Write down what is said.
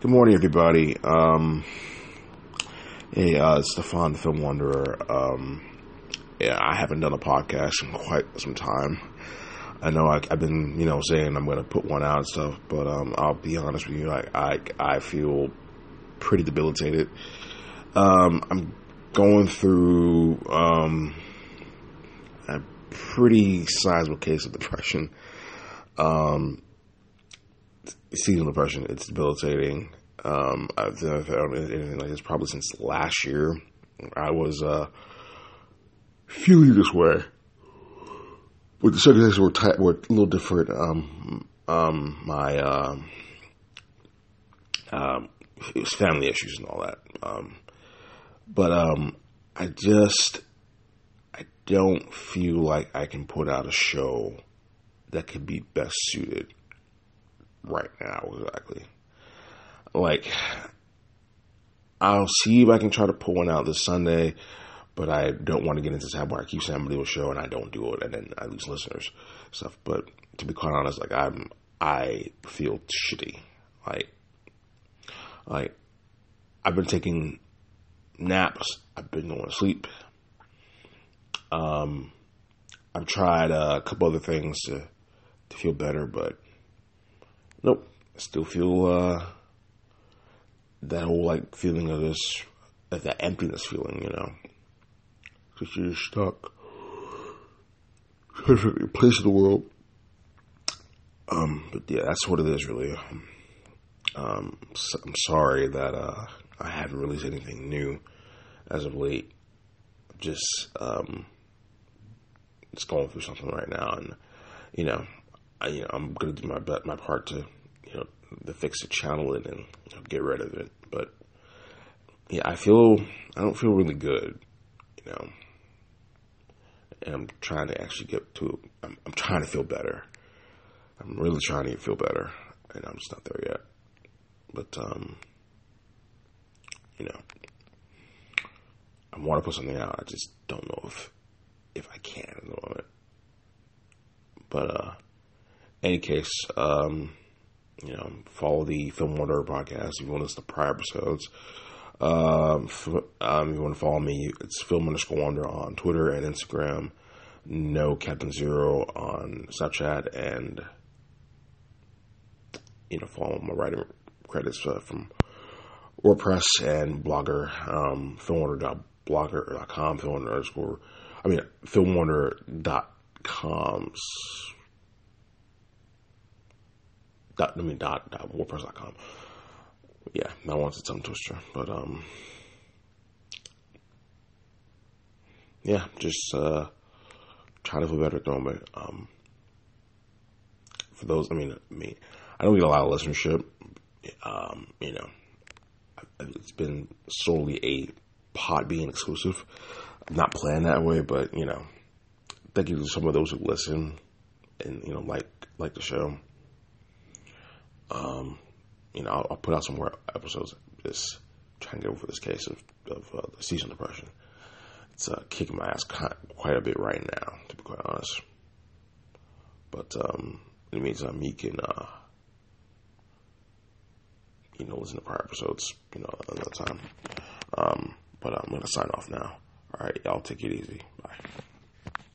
Good morning, everybody. Um, hey, uh, Stefan, the Film Wanderer. Um, yeah, I haven't done a podcast in quite some time. I know I, have been, you know, saying I'm going to put one out and stuff, but um, I'll be honest with you, like I, I feel pretty debilitated. Um, I'm going through um, a pretty sizable case of depression. Um, seasonal depression. It's debilitating. Um, I've found anything like this probably since last year. I was uh, feeling this way, but the circumstances were t- were a little different. Um, um, my uh, um, it was family issues and all that. Um, but um, I just I don't feel like I can put out a show that could be best suited right now exactly. Like, I'll see if I can try to pull one out this Sunday, but I don't want to get into this habit where I keep saying I'm gonna do a show and I don't do it, and then I lose listeners stuff. But to be quite honest, like I'm, I feel shitty. Like, like I've been taking naps. I've been going to sleep. Um, I've tried a couple other things to to feel better, but nope. I still feel uh, that whole like feeling of this, of that emptiness feeling, you know, because you're stuck, perfectly place in the world. Um, but yeah, that's what it is, really. Um, so I'm sorry that uh, I haven't released anything new as of late. Just um, just going through something right now, and you know, I, you know, I'm gonna do my my part to you know to fix it, channel it, and you know, get rid of it. But yeah, I feel I don't feel really good, you know. And I'm trying to actually get to. I'm, I'm trying to feel better. I'm really trying to feel better, and I'm just not there yet. But um, you know, I want to put something out. I just don't know if if I can at the moment. But uh, any case, um, you know, follow the Film Wanderer podcast if you want to listen to prior episodes. Um, f- um, if you want to follow me, it's Film underscore Wander on Twitter and Instagram. No Captain Zero on Snapchat, and you know, follow my writing credits uh, from WordPress and Blogger, um, filmwarner.blogger.com, film underscore, I mean, filmwarner.com's dot, I mean, dot, dot WordPress.com. Yeah, one's a tongue twister, but, um, yeah, just, uh, trying to feel better at the. Um, for those, I mean, I mean, I don't get a lot of listenership. Um, you know, it's been solely a Podbean exclusive. I'm not playing that way, but you know, thank you to some of those who listen and you know like like the show. Um, you know, I'll, I'll, put out some more episodes. Just trying to get over this case of of uh, the depression. It's uh, kicking my ass quite a bit right now, to be quite honest. But um, in the meantime, you can uh, you know listen to prior episodes, you know, another time. Um, but I'm gonna sign off now. All right, y'all take it easy. Bye.